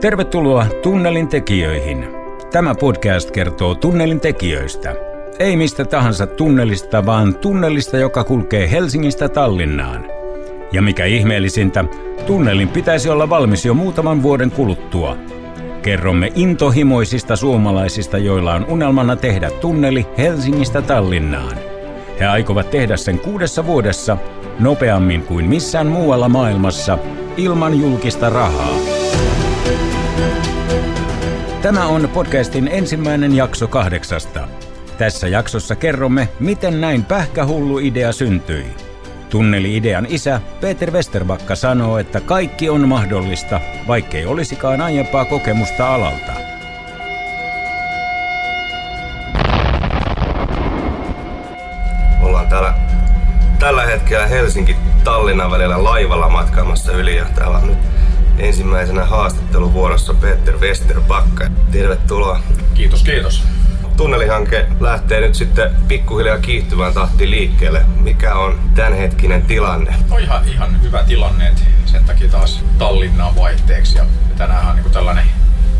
Tervetuloa Tunnelin tekijöihin. Tämä podcast kertoo tunnelin tekijöistä. Ei mistä tahansa tunnelista, vaan tunnelista, joka kulkee Helsingistä Tallinnaan. Ja mikä ihmeellisintä, tunnelin pitäisi olla valmis jo muutaman vuoden kuluttua. Kerromme intohimoisista suomalaisista, joilla on unelmana tehdä tunneli Helsingistä Tallinnaan. He aikovat tehdä sen kuudessa vuodessa, nopeammin kuin missään muualla maailmassa, ilman julkista rahaa. Tämä on podcastin ensimmäinen jakso kahdeksasta. Tässä jaksossa kerromme, miten näin pähkähullu idea syntyi. Tunneli-idean isä Peter Westerbakka sanoo, että kaikki on mahdollista, vaikkei olisikaan aiempaa kokemusta alalta. Ollaan täällä tällä hetkellä Helsinki-Tallinnan välillä laivalla matkaamassa yli ja täällä on nyt ensimmäisenä haastatteluvuorossa Peter Westerbakka. Tervetuloa. Kiitos, kiitos. Tunnelihanke lähtee nyt sitten pikkuhiljaa kiihtyvään tahtiin liikkeelle. Mikä on tämänhetkinen tilanne? No ihan, ihan hyvä tilanne, että sen takia taas Tallinnaan vaihteeksi. Ja tänään on niin tällainen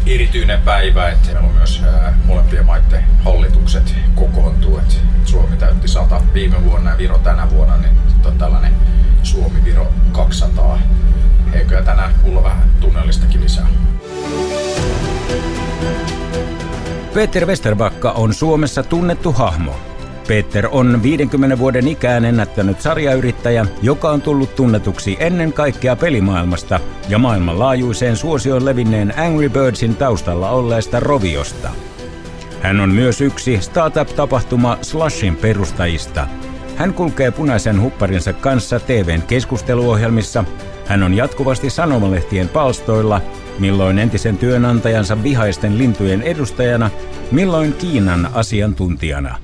erityinen päivä, että meillä on myös molempien maiden hallitukset kokoontuu. Että Suomi täytti 100 viime vuonna ja Viro tänä vuonna, niin on tällainen Suomi-Viro 200. Eikö tänään kuulla vähän tunnellistakin lisää? Peter Westerbakka on Suomessa tunnettu hahmo. Peter on 50 vuoden ikään ennättänyt sarjayrittäjä, joka on tullut tunnetuksi ennen kaikkea pelimaailmasta ja maailmanlaajuiseen suosioon levinneen Angry Birdsin taustalla olleesta Roviosta. Hän on myös yksi startup-tapahtuma Slushin perustajista. Hän kulkee punaisen hupparinsa kanssa TVn keskusteluohjelmissa. Hän on jatkuvasti sanomalehtien palstoilla milloin entisen työnantajansa vihaisten lintujen edustajana, milloin Kiinan asiantuntijana.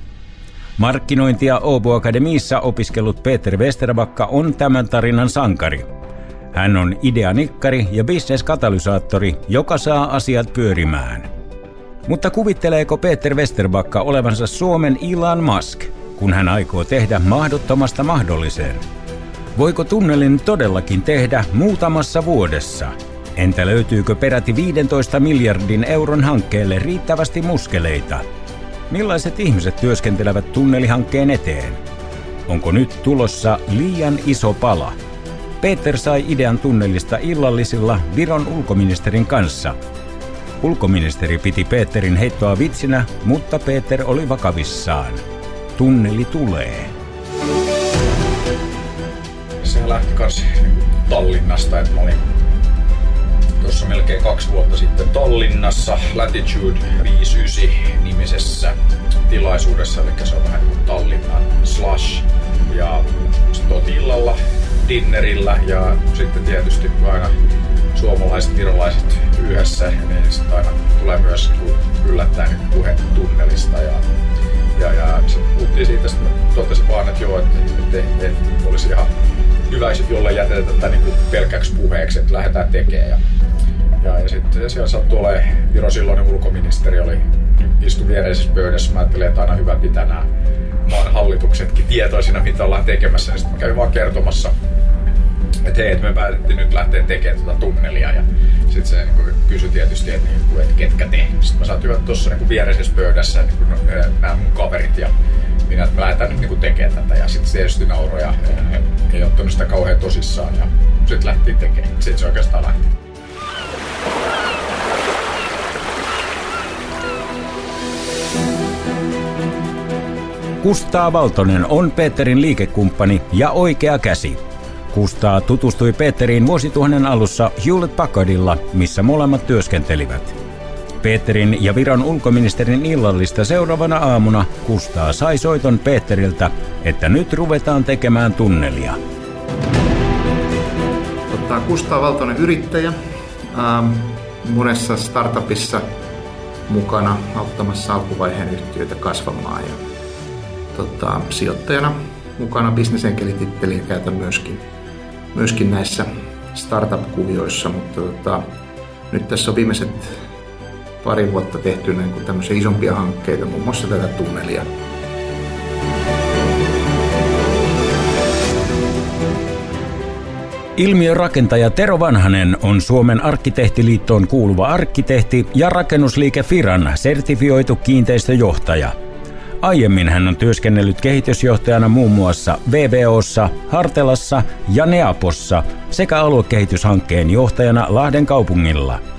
Markkinointia Åbo Akademiissa opiskellut Peter Westerbakka on tämän tarinan sankari. Hän on ideanikkari ja bisneskatalysaattori, joka saa asiat pyörimään. Mutta kuvitteleeko Peter Westerbakka olevansa Suomen Elon Musk, kun hän aikoo tehdä mahdottomasta mahdolliseen? Voiko tunnelin todellakin tehdä muutamassa vuodessa – Entä löytyykö peräti 15 miljardin euron hankkeelle riittävästi muskeleita? Millaiset ihmiset työskentelevät tunnelihankkeen eteen? Onko nyt tulossa liian iso pala? Peter sai idean tunnelista illallisilla Viron ulkoministerin kanssa. Ulkoministeri piti Peterin heittoa vitsinä, mutta Peter oli vakavissaan. Tunneli tulee. Sehän lähti kanssa Tallinnasta, että mä olin tuossa melkein kaksi vuotta sitten Tallinnassa Latitude 59 nimisessä tilaisuudessa, eli se on vähän niin kuin Tallinnan slash. Ja sitten illalla dinnerillä ja sitten tietysti aina suomalaiset, virolaiset yhdessä, niin sitten aina tulee myös yllättäen niin puhe tunnelista ja ja, ja sitten puhuttiin siitä, että totesin vaan, että joo, että, että, että, että olisi ihan hyvä, jolle jätetään tätä niin pelkäksi puheeksi, että lähdetään tekemään. Ja ja, ja sitten siellä sattui olemaan, Viro silloinen ulkoministeri oli istu viereisessä pöydässä. Mä ajattelin, että aina hyvä pitää nämä maan hallituksetkin tietoisina, mitä ollaan tekemässä. Sitten kävin vaan kertomassa, että hei, että me päätettiin nyt lähteä tekemään tuota tunnelia. Ja sitten se niin kysyi tietysti, että, niin kuin, että ketkä te. Sitten mä saatoin tuossa niin viereisessä pöydässä niin kuin, no, nämä mun kaverit ja minä, lähdetään nyt niin tekemään tätä. Ja sitten tietysti nauroi ja ei ottanut sitä kauhean tosissaan. Ja sitten lähtiin tekemään. Sitten se oikeastaan lähti. Kustaa Valtonen on Peterin liikekumppani ja oikea käsi. Kustaa tutustui Peteriin vuosituhannen alussa Hewlett Packardilla, missä molemmat työskentelivät. Peterin ja Viron ulkoministerin illallista seuraavana aamuna Kustaa sai soiton Peteriltä, että nyt ruvetaan tekemään tunnelia. Totta, Kustaa Valtonen yrittäjä, ähm, monessa startupissa mukana auttamassa alkuvaiheen yhtiöitä kasvamaan. Ja, tota, sijoittajana mukana bisnesenkelititteliä käytän myöskin, myöskin näissä startup-kuvioissa, mutta tota, nyt tässä on viimeiset pari vuotta tehty niin kuin tämmöisiä isompia hankkeita, muun muassa tätä tunnelia. Ilmiörakentaja Tero Vanhanen on Suomen arkkitehtiliittoon kuuluva arkkitehti ja rakennusliike Firan sertifioitu kiinteistöjohtaja. Aiemmin hän on työskennellyt kehitysjohtajana muun muassa VVOssa, Hartelassa ja Neapossa sekä aluekehityshankkeen johtajana Lahden kaupungilla.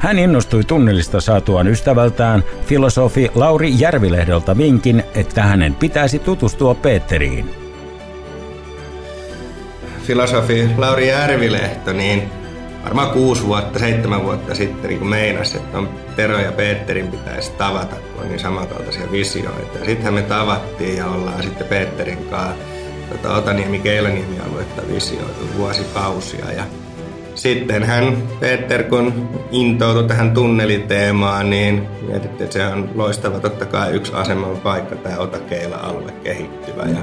Hän innostui tunnelista saatuaan ystävältään filosofi Lauri Järvilehdolta vinkin, että hänen pitäisi tutustua Peteriin filosofi Lauri Järvilehto, niin varmaan kuusi vuotta, seitsemän vuotta sitten niin meinasi, että on Tero ja Peterin pitäisi tavata, kun on niin samankaltaisia visioita. Sittenhän me tavattiin ja ollaan sitten Peterin kanssa tota, Otaniemi Keilaniemi aluetta visioitu vuosikausia. Ja sitten hän, Peter, kun intoutui tähän tunneliteemaan, niin mietittiin, että se on loistava totta kai yksi aseman paikka, tämä Otakeila-alue kehittyvä. Ja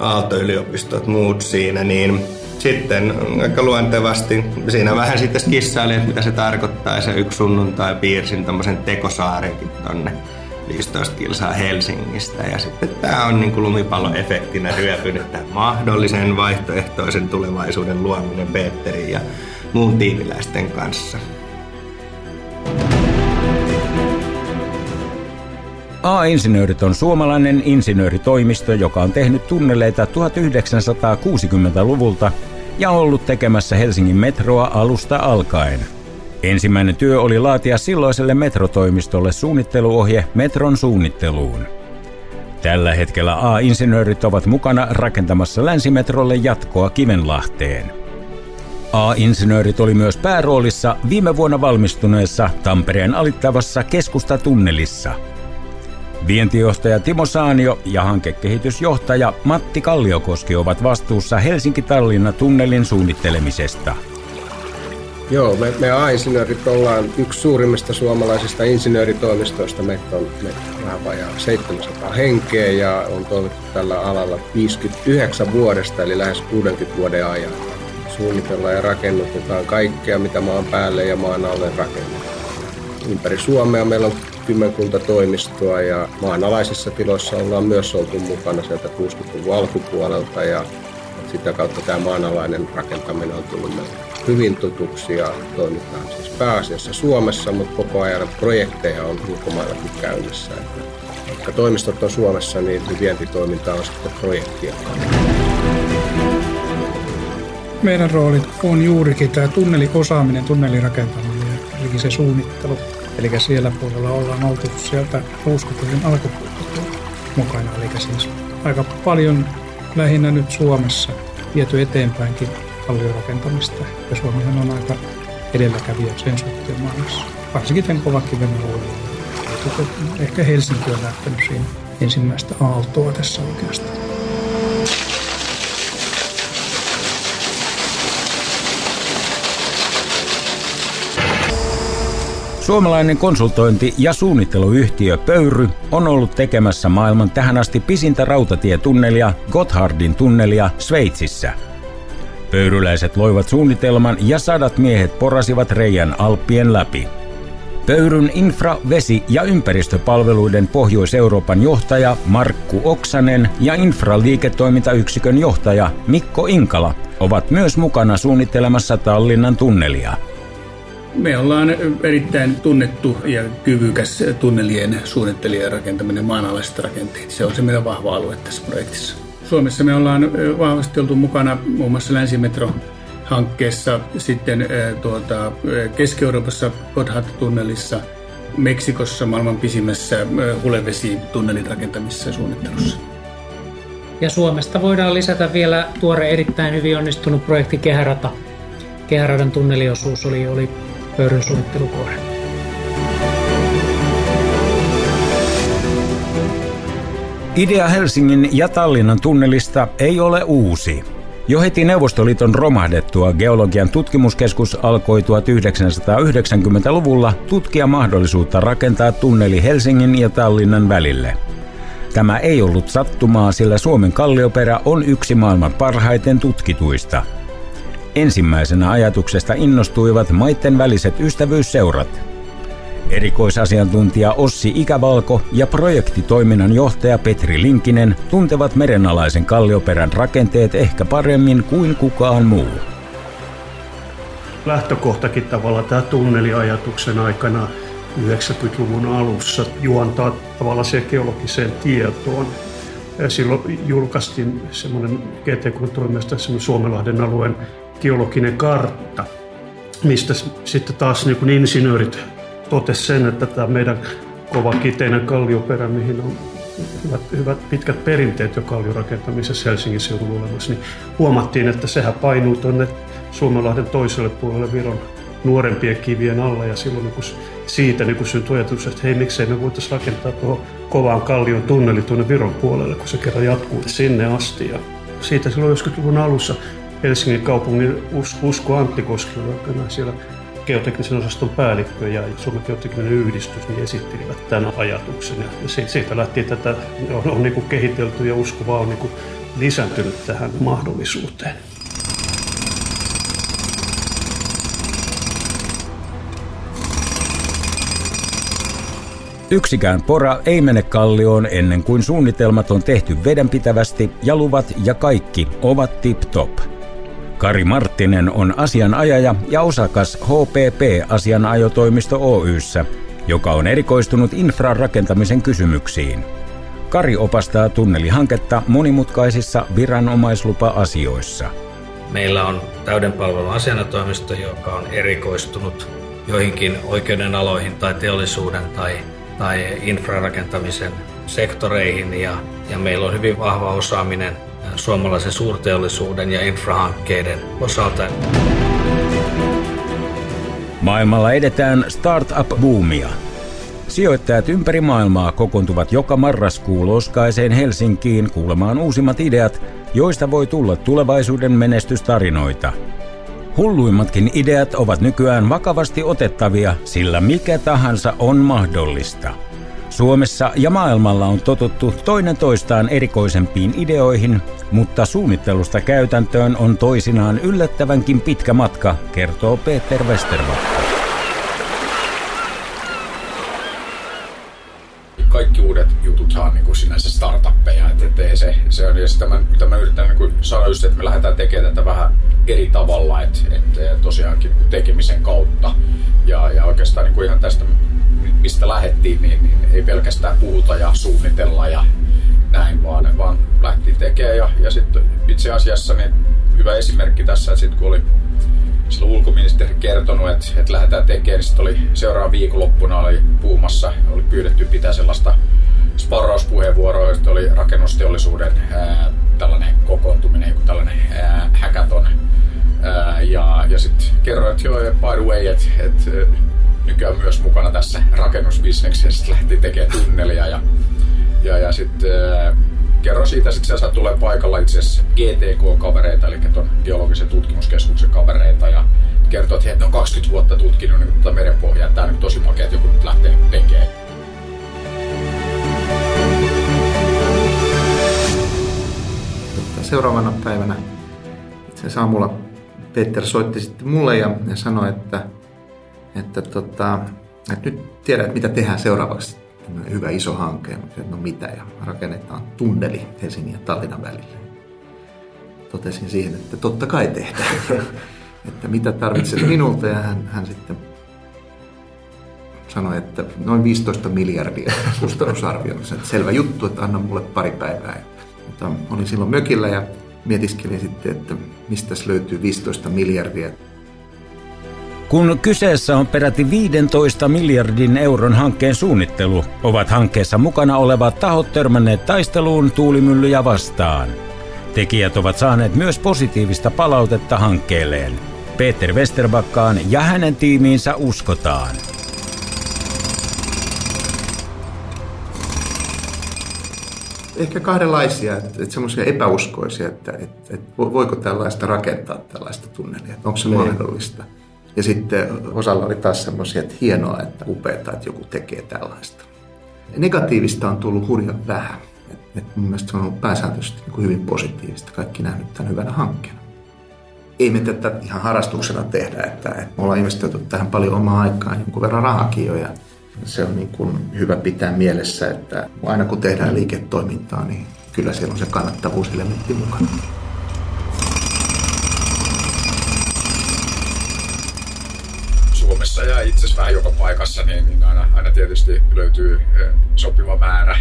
Aalto-yliopistot, muut siinä, niin sitten aika luontevasti siinä vähän sitten skissaili, että mitä se tarkoittaa. Ja se yksi sunnuntai piirsin tämmöisen tekosaarenkin tonne 15 kilsaa Helsingistä. Ja sitten tämä on niin kuin lumipalloefektinä ryöpynyt tämän mahdollisen vaihtoehtoisen tulevaisuuden luominen Peterin ja muun tiimiläisten kanssa. A-insinöörit on suomalainen insinööritoimisto, joka on tehnyt tunneleita 1960-luvulta ja ollut tekemässä Helsingin metroa alusta alkaen. Ensimmäinen työ oli laatia silloiselle metrotoimistolle suunnitteluohje metron suunnitteluun. Tällä hetkellä A-insinöörit ovat mukana rakentamassa länsimetrolle jatkoa Kivenlahteen. A-insinöörit oli myös pääroolissa viime vuonna valmistuneessa Tampereen alittavassa keskustatunnelissa – Vientijohtaja Timo Saanio ja hankekehitysjohtaja Matti Kalliokoski ovat vastuussa Helsinki-Tallinna tunnelin suunnittelemisesta. Joo, me, me A-insinöörit ollaan yksi suurimmista suomalaisista insinööritoimistoista. Meitä on, on vähän vajaa 700 henkeä ja on toimittu tällä alalla 59 vuodesta, eli lähes 60 vuoden ajan. Suunnitellaan ja rakennutetaan kaikkea, mitä maan päälle ja maan alle rakennetaan. Ympäri Suomea meillä on kymmenkunta toimistoa ja maanalaisissa tiloissa ollaan myös oltu mukana sieltä 60-luvun alkupuolelta ja sitä kautta tämä maanalainen rakentaminen on tullut meille hyvin tutuksi ja toimitaan siis pääasiassa Suomessa, mutta koko ajan projekteja on ulkomaillakin käynnissä. Vaikka toimistot on Suomessa, niin vientitoiminta on sitten projektia. Meidän rooli on juurikin tämä tunneliosaaminen, tunnelirakentaminen, eli se suunnittelu Eli siellä puolella ollaan oltu sieltä 60-luvun alkupuolelta mukana. Eli siis aika paljon lähinnä nyt Suomessa viety eteenpäinkin kalliorakentamista. Ja Suomihan on aika edelläkävijä sen suhteen maailmassa. Varsinkin tämän kovakiven alueella. Ehkä Helsinki on lähtenyt siinä ensimmäistä aaltoa tässä oikeastaan. Suomalainen konsultointi- ja suunnitteluyhtiö Pöyry on ollut tekemässä maailman tähän asti pisintä rautatietunnelia, Gotthardin tunnelia Sveitsissä. Pöyryläiset loivat suunnitelman ja sadat miehet porasivat reijän Alppien läpi. Pöyryn infra-, vesi- ja ympäristöpalveluiden Pohjois-Euroopan johtaja Markku Oksanen ja infra-liiketoimintayksikön johtaja Mikko Inkala ovat myös mukana suunnittelemassa Tallinnan tunnelia – me ollaan erittäin tunnettu ja kyvykäs tunnelien suunnittelija ja rakentaminen maanalaiset rakenteet. Se on se meidän vahva alue tässä projektissa. Suomessa me ollaan vahvasti oltu mukana muun muassa Länsimetro hankkeessa, sitten tuota, Keski-Euroopassa Gotthard-tunnelissa, Meksikossa maailman pisimmässä hulevesitunnelin rakentamisessa ja suunnittelussa. Ja Suomesta voidaan lisätä vielä tuore erittäin hyvin onnistunut projekti Kehärata. Kehäradan tunneliosuus oli, oli pöydän suunnittelukohde. Idea Helsingin ja Tallinnan tunnelista ei ole uusi. Jo heti Neuvostoliiton romahdettua geologian tutkimuskeskus alkoi 1990-luvulla tutkia mahdollisuutta rakentaa tunneli Helsingin ja Tallinnan välille. Tämä ei ollut sattumaa, sillä Suomen kallioperä on yksi maailman parhaiten tutkituista – Ensimmäisenä ajatuksesta innostuivat maitten väliset ystävyysseurat. Erikoisasiantuntija Ossi Ikävalko ja projektitoiminnan johtaja Petri Linkinen tuntevat merenalaisen kallioperän rakenteet ehkä paremmin kuin kukaan muu. lähtökohtakin tavalla tämä tunneliajatuksen aikana 90-luvun alussa juontaa tavallaan siihen geologiseen tietoon. Silloin julkaistiin semmoinen GTK toimesta semmoinen Suomenlahden alueen geologinen kartta, mistä sitten taas niin kuin insinöörit totesivat sen, että tämä meidän kova kiteinen kallioperä, mihin on hyvät, hyvät pitkät perinteet jo kalliorakentamisessa Helsingin seudulla olemassa, niin huomattiin, että sehän painuu tuonne Suomenlahden toiselle puolelle Viron nuorempien kivien alla ja silloin niin kun siitä niin kun syntyi ajatus, että hei miksei me voitaisiin rakentaa tuohon kovaan kallion tunneli tuonne Viron puolelle, kun se kerran jatkuu sinne asti. Ja siitä silloin 90-luvun alussa Helsingin kaupungin Usko Antti Koski siellä geoteknisen osaston päällikkö ja Suomen geotekninen yhdistys niin esittelivät tämän ajatuksen. Ja siitä lähtien tätä on, on niin kuin kehitelty ja usko on niin kuin lisääntynyt tähän mahdollisuuteen. Yksikään pora ei mene kallioon ennen kuin suunnitelmat on tehty vedenpitävästi ja luvat ja kaikki ovat tip-top. Kari Marttinen on asianajaja ja osakas HPP-asianajotoimisto Oyssä, joka on erikoistunut infrarakentamisen kysymyksiin. Kari opastaa tunnelihanketta monimutkaisissa viranomaislupa-asioissa. Meillä on täyden palvelun asianajotoimisto, joka on erikoistunut joihinkin oikeuden aloihin tai teollisuuden tai, tai infrarakentamisen sektoreihin ja, ja meillä on hyvin vahva osaaminen suomalaisen suurteollisuuden ja infrahankkeiden osalta. Maailmalla edetään startup-boomia. Sijoittajat ympäri maailmaa kokoontuvat joka marraskuu loskaiseen Helsinkiin kuulemaan uusimmat ideat, joista voi tulla tulevaisuuden menestystarinoita. Hulluimmatkin ideat ovat nykyään vakavasti otettavia, sillä mikä tahansa on mahdollista – Suomessa ja maailmalla on totuttu toinen toistaan erikoisempiin ideoihin, mutta suunnittelusta käytäntöön on toisinaan yllättävänkin pitkä matka, kertoo Peter Westervakka. Kaikki uudet jututhan on niin sinänsä startuppeja, että et se, se on, ja sitä mä, mitä mä yritän niin kuin sanoa just, että me lähdetään tekemään tätä vähän eri tavalla, että, että tosiaankin tekemisen kautta. Ja, ja oikeastaan niin kuin ihan tästä mistä lähettiin, niin, niin ei pelkästään puhuta ja suunnitella ja näin, vaan, vaan lähti tekemään. Ja, ja sitten itse asiassa niin hyvä esimerkki tässä, että sitten kun oli silloin ulkoministeri kertonut, että, että lähdetään tekemään, niin sitten oli seuraava viikonloppuna oli puumassa, oli pyydetty pitää sellaista sparrauspuheenvuoroa, että oli rakennusteollisuuden ää, tällainen kokoontuminen, joku tällainen ää, hackathon. Ää, ja ja sitten kerroin, että joo, by the way, että, että nykyään myös mukana tässä rakennusbisneksessä, lähti tekemään tunnelia ja, ja, ja sitten kerro siitä, sitten sieltä tulee paikalla itse asiassa GTK-kavereita, eli tuon geologisen tutkimuskeskuksen kavereita ja kertoo, että he on 20 vuotta tutkinut niin tuota merenpohjaa, tämä on niin tosi makea, että joku nyt lähtee tekemään. Seuraavana päivänä itse asiassa aamulla Peter soitti sitten mulle ja, ja sanoi, että että, tota, että nyt tiedät, mitä tehdään seuraavaksi. Tämmöinen hyvä iso hanke. Että no mitä, ja rakennetaan tunneli Helsingin ja Tallinnan välille. Totesin siihen, että totta kai tehdään. että mitä tarvitset minulta, ja hän, hän sitten sanoi, että noin 15 miljardia kustannusarvio. Selvä juttu, että anna mulle pari päivää. Mutta olin silloin mökillä ja mietiskelin sitten, että mistä löytyy 15 miljardia. Kun kyseessä on peräti 15 miljardin euron hankkeen suunnittelu, ovat hankkeessa mukana olevat tahot törmänneet taisteluun tuulimyllyjä vastaan. Tekijät ovat saaneet myös positiivista palautetta hankkeelleen. Peter Westerbakkaan ja hänen tiimiinsä uskotaan. Ehkä kahdenlaisia, että, että semmoisia epäuskoisia, että, että, että voiko tällaista rakentaa tällaista tunnelia, että onko se niin. mahdollista. Ja sitten osalla oli taas semmoisia, että hienoa, että upeaa, että joku tekee tällaista. Negatiivista on tullut hurjan vähän. Et, et mun mielestä se on ollut pääsääntöisesti niin hyvin positiivista. Kaikki nähnyt tämän hyvänä hankkeena. Ei me tätä ihan harrastuksena tehdä, että, että me ollaan investoitu tähän paljon omaa aikaa, jonkun verran rahakin jo. Ja se on niin kuin hyvä pitää mielessä, että aina kun tehdään liiketoimintaa, niin kyllä siellä on se kannattavuuselementti mukana. Suomessa ja itse asiassa vähän joka paikassa, niin, niin aina, aina tietysti löytyy sopiva määrä,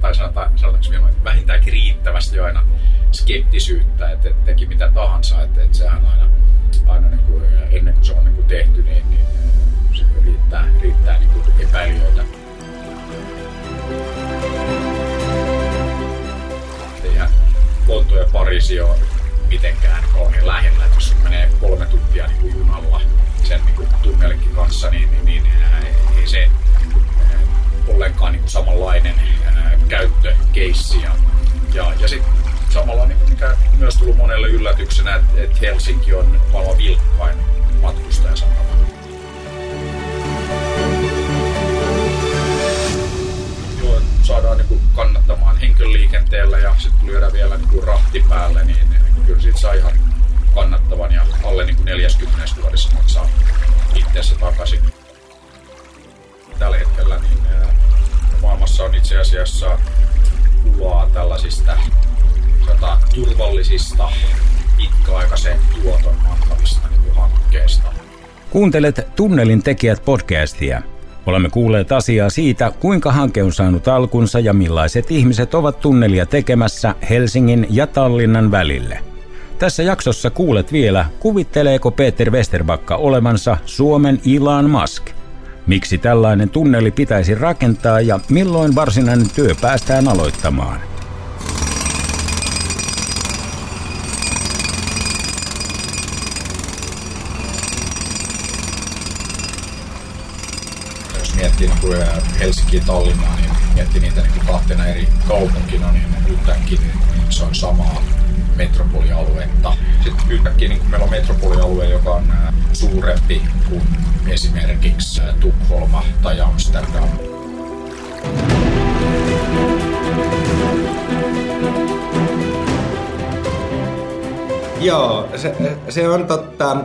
tai sanotaan, sanotaanko vähintäänkin riittävästi aina skeptisyyttä, että, että teki mitä tahansa, että, että sehän aina, aina niin kuin, ennen kuin se on niin kuin tehty, niin, niin se riittää, riittää niin kuin epäilijöitä. Eihän Lonto ja Pariisi ole mitenkään kauhean lähellä, että jos menee kolme tuntia niin junalla kanssa, niin, niin, niin ei se ollenkaan niin samanlainen käyttökeissi. Ja, ja, ja sitten samalla, niin mikä myös tullut monelle yllätyksenä, että, että Helsinki on maailman vilkkain matkustajasatama. Joo, saadaan niin kuin kannattamaan henkilöliikenteellä ja sitten lyödään vielä niin kuin rahti päälle, niin, niin kyllä siitä saa ihan kannattavan ja alle niin kuin 40 vuodessa maksaa itseänsä takaisin. Tällä hetkellä niin maailmassa on itse asiassa pulaa tällaisista tota, turvallisista pitkäaikaisen tuoton antavista niin hankkeista. Kuuntelet Tunnelin tekijät podcastia. Olemme kuulleet asiaa siitä, kuinka hanke on saanut alkunsa ja millaiset ihmiset ovat tunnelia tekemässä Helsingin ja Tallinnan välille. Tässä jaksossa kuulet vielä, kuvitteleeko Peter Westerbakka olevansa Suomen Elon Musk. Miksi tällainen tunneli pitäisi rakentaa ja milloin varsinainen työ päästään aloittamaan – miettii niin kuin Helsinki ja Tallinnaa, niin miettii niitä niin kahtena eri kaupunkina, niin yhtäkkiä niin se on samaa metropolialuetta. Sitten yhtäkkiä niin meillä on metropolialue, joka on suurempi kuin esimerkiksi Tukholma tai Amsterdam. Joo, se, se on totta.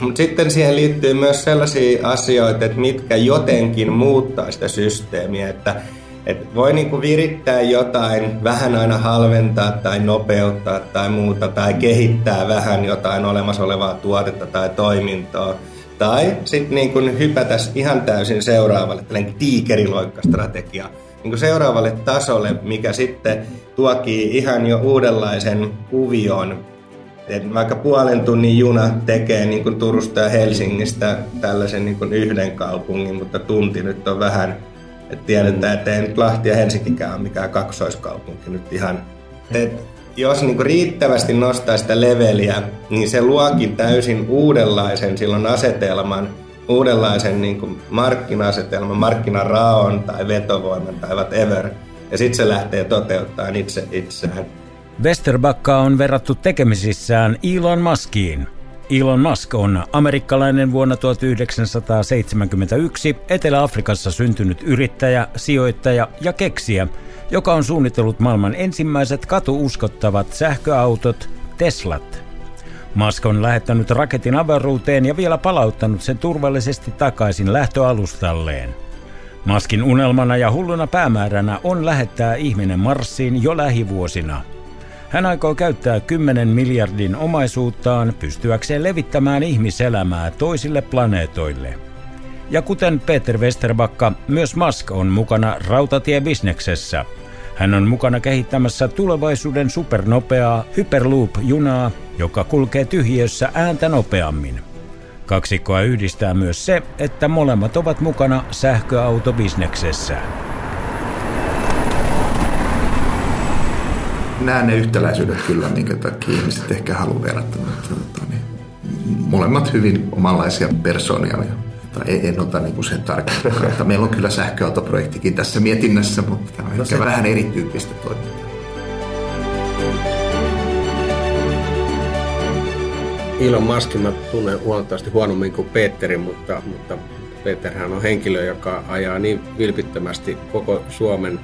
Mutta sitten siihen liittyy myös sellaisia asioita, että mitkä jotenkin muuttaa sitä systeemiä, että et voi niinku virittää jotain, vähän aina halventaa tai nopeuttaa tai muuta, tai kehittää vähän jotain olemassa olevaa tuotetta tai toimintoa. Tai sitten niinku hypätä ihan täysin seuraavalle, tällainen tiikeriloikkastrategia, niinku seuraavalle tasolle, mikä sitten tuokii ihan jo uudenlaisen kuvion et vaikka puolen tunnin juna tekee niin kuin Turusta ja Helsingistä tällaisen niin kuin yhden kaupungin, mutta tunti nyt on vähän, että tiedetään, että ei nyt Lahti ja Helsinkikään ole mikään kaksoiskaupunki nyt ihan. Et jos niin kuin riittävästi nostaa sitä leveliä, niin se luokin täysin uudenlaisen silloin asetelman, uudenlaisen niin kuin markkina-asetelman, markkinaraon tai vetovoiman tai whatever. Ja sitten se lähtee toteuttamaan itse itseään. Westerbakka on verrattu tekemisissään Elon Muskiin. Elon Musk on amerikkalainen vuonna 1971 Etelä-Afrikassa syntynyt yrittäjä, sijoittaja ja keksiä, joka on suunnitellut maailman ensimmäiset katuuskottavat sähköautot Teslat. Musk on lähettänyt raketin avaruuteen ja vielä palauttanut sen turvallisesti takaisin lähtöalustalleen. Maskin unelmana ja hulluna päämääränä on lähettää ihminen Marsiin jo lähivuosina – hän aikoo käyttää 10 miljardin omaisuuttaan pystyäkseen levittämään ihmiselämää toisille planeetoille. Ja kuten Peter Westerbakka, myös Musk on mukana rautatiebisneksessä. Hän on mukana kehittämässä tulevaisuuden supernopeaa Hyperloop-junaa, joka kulkee tyhjössä ääntä nopeammin. Kaksikkoa yhdistää myös se, että molemmat ovat mukana sähköautobisneksessä. Näen ne yhtäläisyydet kyllä, minkä takia ihmiset ehkä haluaa verrata. Mutta, niin, molemmat hyvin omanlaisia persoonia. Ja, en, en ota niin sen tarkemmin. Meillä on kyllä sähköautoprojektikin tässä mietinnässä, mutta tämä on no ehkä se... vähän erityyppistä toimintaa. Elon Muskin mä tunnen huomattavasti huonommin kuin Petteri, mutta, mutta Peterhän on henkilö, joka ajaa niin vilpittömästi koko Suomen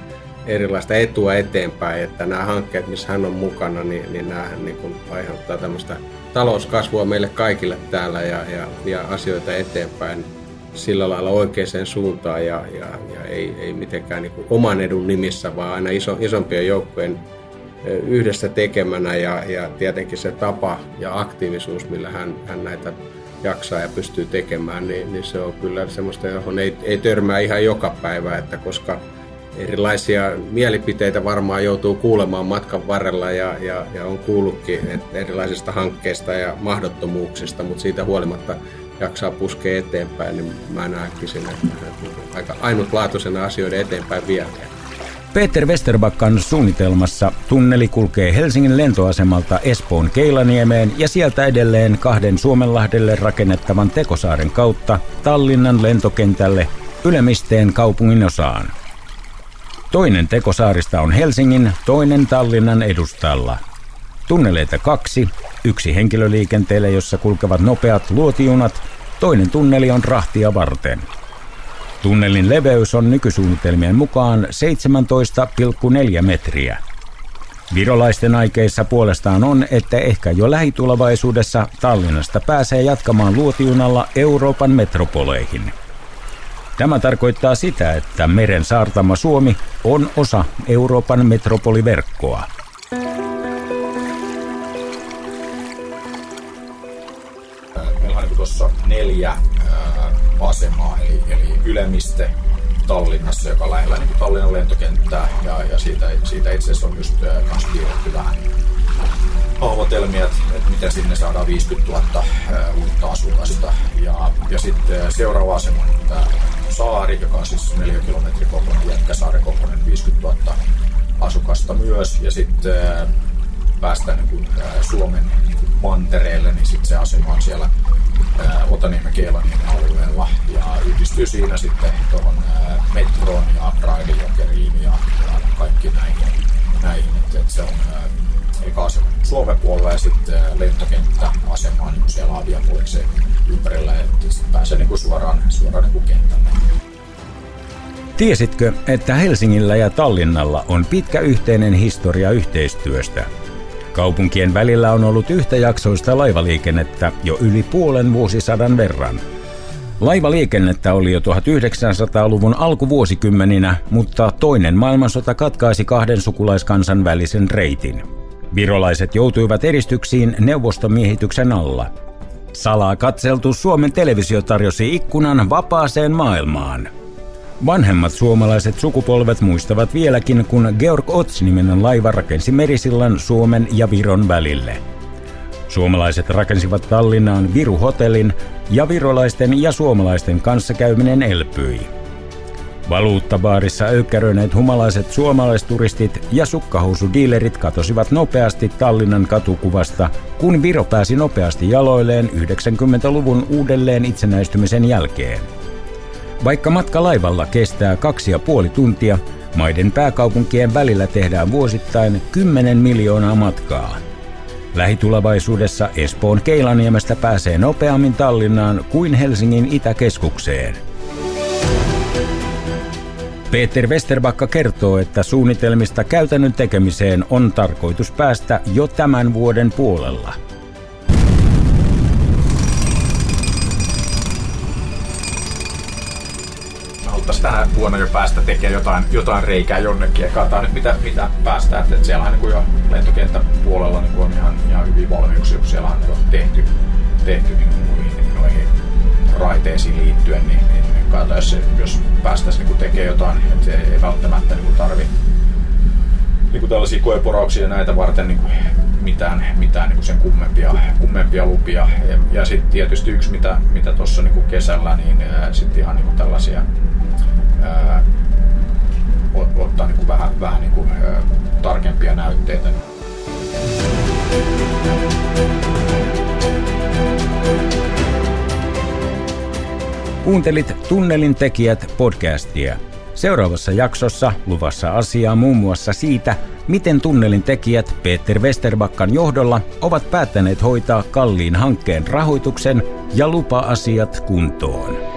erilaista etua eteenpäin, että nämä hankkeet, missä hän on mukana, niin, niin näähän niin kuin aiheuttaa tämmöistä talouskasvua meille kaikille täällä ja, ja, ja asioita eteenpäin sillä lailla oikeaan suuntaan ja, ja, ja ei, ei mitenkään niin oman edun nimissä, vaan aina iso, isompien joukkojen yhdessä tekemänä ja, ja tietenkin se tapa ja aktiivisuus, millä hän, hän näitä jaksaa ja pystyy tekemään, niin, niin se on kyllä semmoista, johon ei, ei törmää ihan joka päivä, että koska erilaisia mielipiteitä varmaan joutuu kuulemaan matkan varrella ja, ja, ja on kuullutkin erilaisista hankkeista ja mahdottomuuksista, mutta siitä huolimatta jaksaa puskea eteenpäin, niin mä näkisin, että aika ainutlaatuisena asioiden eteenpäin viemään. Peter Westerbakkan suunnitelmassa tunneli kulkee Helsingin lentoasemalta Espoon Keilaniemeen ja sieltä edelleen kahden Suomenlahdelle rakennettavan Tekosaaren kautta Tallinnan lentokentälle Ylemisteen kaupungin osaan. Toinen tekosaarista on Helsingin, toinen Tallinnan edustalla. Tunneleita kaksi, yksi henkilöliikenteelle, jossa kulkevat nopeat luotijunat, toinen tunneli on rahtia varten. Tunnelin leveys on nykysuunnitelmien mukaan 17,4 metriä. Virolaisten aikeissa puolestaan on, että ehkä jo lähitulevaisuudessa Tallinnasta pääsee jatkamaan luotijunalla Euroopan metropoleihin. Tämä tarkoittaa sitä, että meren saartama Suomi on osa Euroopan metropoliverkkoa. Meillä on tuossa neljä asemaa, eli, eli Ylemiste Tallinnassa, joka on lähellä niin Tallinnan lentokenttää, ja, ja siitä, siitä itse asiassa on just myös piirretty vähän hahmotelmia, että, että miten sinne saadaan 50 000 uutta asukasta. Ja, ja sitten seuraava asema on tämä saari, joka on siis 4 kilometrin kokoinen, Jätkäsaaren kokoinen, 50 000 asukasta myös. Ja sitten päästään niin kuin, Suomen mantereelle, niin sitten se asema on siellä Otaniemen Keelaniemen alueella ja yhdistyy siinä sitten tuohon metroon ja raidejokeriin ja, ja kaikki näihin. näihin. että et se on eka Suomen puolella ja sitten lentokenttäasema on niin siellä Aviapuoliksen ympärillä, että pääsee niin kuin suoraan, suoraan niin kuin kentälle. Tiesitkö, että Helsingillä ja Tallinnalla on pitkä yhteinen historia yhteistyöstä? Kaupunkien välillä on ollut yhtäjaksoista laivaliikennettä jo yli puolen vuosisadan verran. Laivaliikennettä oli jo 1900-luvun alkuvuosikymmeninä, mutta toinen maailmansota katkaisi kahden sukulaiskansan välisen reitin. Virolaiset joutuivat eristyksiin neuvostomiehityksen alla. Salaa katseltu Suomen televisio tarjosi ikkunan vapaaseen maailmaan – Vanhemmat suomalaiset sukupolvet muistavat vieläkin, kun Georg Ots-niminen laiva rakensi merisillan Suomen ja Viron välille. Suomalaiset rakensivat Tallinnaan Viru-hotellin ja virolaisten ja suomalaisten kanssakäyminen elpyi. Valuuttabaarissa öykkäröineet humalaiset suomalaisturistit ja sukkahousudiilerit katosivat nopeasti Tallinnan katukuvasta, kun Viro pääsi nopeasti jaloilleen 90-luvun uudelleen itsenäistymisen jälkeen. Vaikka matka laivalla kestää kaksi ja puoli tuntia, maiden pääkaupunkien välillä tehdään vuosittain 10 miljoonaa matkaa. Lähitulevaisuudessa Espoon Keilaniemestä pääsee nopeammin Tallinnaan kuin Helsingin Itäkeskukseen. Peter Westerbakka kertoo, että suunnitelmista käytännön tekemiseen on tarkoitus päästä jo tämän vuoden puolella – haluttaisiin tänä vuonna jo päästä tekemään jotain, jotain reikää jonnekin ja katsotaan nyt mitä, mitä päästään. Että siellähän niin jo lentokenttäpuolella niin on ihan, ihan hyviä valmiuksia, kun siellä on tehty, tehty niin noihin, noihin raiteisiin liittyen, niin, niin, niin jos, jos päästäisiin niin tekemään jotain, että se ei välttämättä niin tarvi niin kuin tällaisia koeporauksia näitä varten niin kuin mitään, mitään niin kuin sen kummempia, kummempia lupia. Ja, ja sitten tietysti yksi, mitä, mitä tuossa niin kesällä, niin sitten ihan niin kuin tällaisia ää, ottaa niin kuin vähän, vähän niin kuin, ää, tarkempia näytteitä. Kuuntelit Tunnelin tekijät podcastia. Seuraavassa jaksossa luvassa asiaa muun muassa siitä, miten tunnelin tekijät Peter Westerbakkan johdolla ovat päättäneet hoitaa kalliin hankkeen rahoituksen ja lupa-asiat kuntoon.